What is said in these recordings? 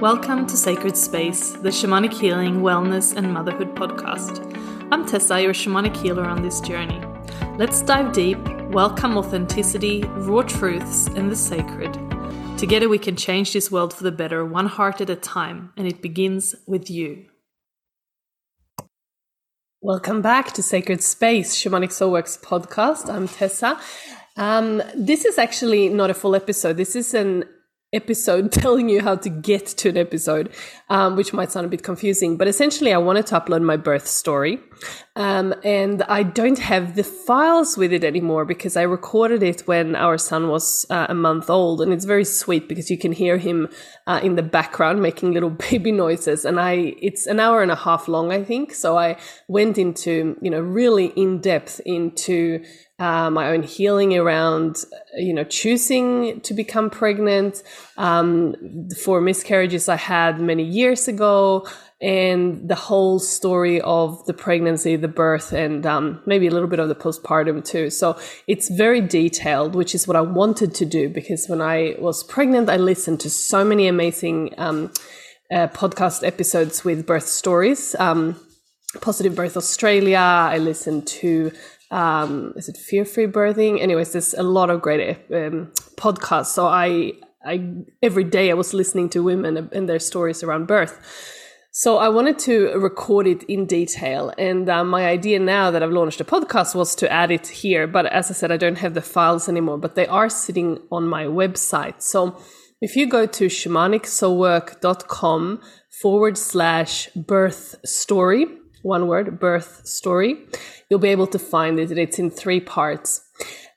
Welcome to Sacred Space, the shamanic healing, wellness, and motherhood podcast. I'm Tessa, your shamanic healer on this journey. Let's dive deep, welcome authenticity, raw truths, and the sacred. Together, we can change this world for the better, one heart at a time, and it begins with you. Welcome back to Sacred Space, Shamanic Soulworks podcast. I'm Tessa. Um, this is actually not a full episode. This is an episode telling you how to get to an episode, um, which might sound a bit confusing. But essentially, I wanted to upload my birth story. Um, and I don't have the files with it anymore because I recorded it when our son was uh, a month old. And it's very sweet because you can hear him uh, in the background making little baby noises. And I, it's an hour and a half long, I think. So I went into, you know, really in depth into uh, my own healing around, you know, choosing to become pregnant, um, for miscarriages I had many years ago, and the whole story of the pregnancy, the birth, and um, maybe a little bit of the postpartum too. So it's very detailed, which is what I wanted to do because when I was pregnant, I listened to so many amazing um, uh, podcast episodes with birth stories. Um, Positive Birth Australia. I listened to um, is it fear free birthing anyways there's a lot of great um, podcasts so i i every day i was listening to women and their stories around birth so i wanted to record it in detail and uh, my idea now that i've launched a podcast was to add it here but as i said i don't have the files anymore but they are sitting on my website so if you go to shamanicsoulwork.com forward slash birth story one word, birth story, you'll be able to find it. It's in three parts.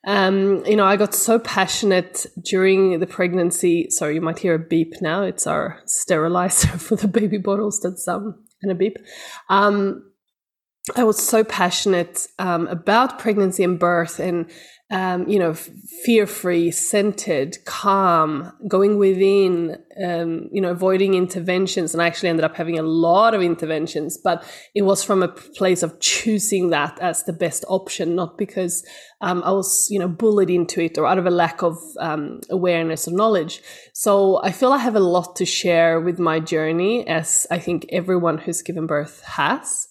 Um, you know, I got so passionate during the pregnancy. Sorry, you might hear a beep now. It's our sterilizer for the baby bottles. That's um, and a beep. Um, I was so passionate um, about pregnancy and birth and um, you know, fear free, centered, calm, going within, um, you know, avoiding interventions. And I actually ended up having a lot of interventions, but it was from a place of choosing that as the best option, not because um, I was, you know, bullied into it or out of a lack of um, awareness or knowledge. So I feel I have a lot to share with my journey, as I think everyone who's given birth has.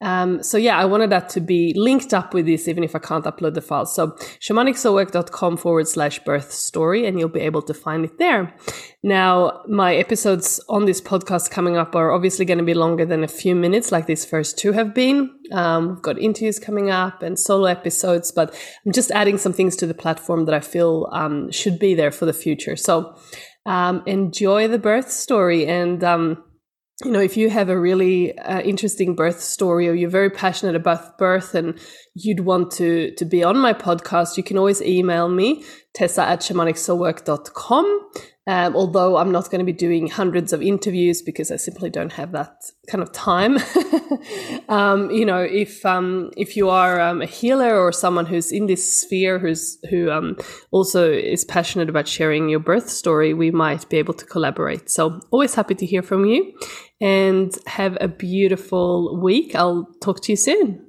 Um, so yeah, I wanted that to be linked up with this, even if I can't upload the file. So shamanicsoulwork.com forward slash birth story, and you'll be able to find it there. Now, my episodes on this podcast coming up are obviously going to be longer than a few minutes, like these first two have been. Um, we've got interviews coming up and solo episodes, but I'm just adding some things to the platform that I feel um, should be there for the future. So um, enjoy the birth story and um, you know, if you have a really uh, interesting birth story or you're very passionate about birth and you'd want to, to be on my podcast, you can always email me, tessa at shamanicsoulwork.com. Um, although I'm not going to be doing hundreds of interviews because I simply don't have that kind of time. um, you know, if um, if you are um, a healer or someone who's in this sphere, who's who um, also is passionate about sharing your birth story, we might be able to collaborate. So always happy to hear from you, and have a beautiful week. I'll talk to you soon.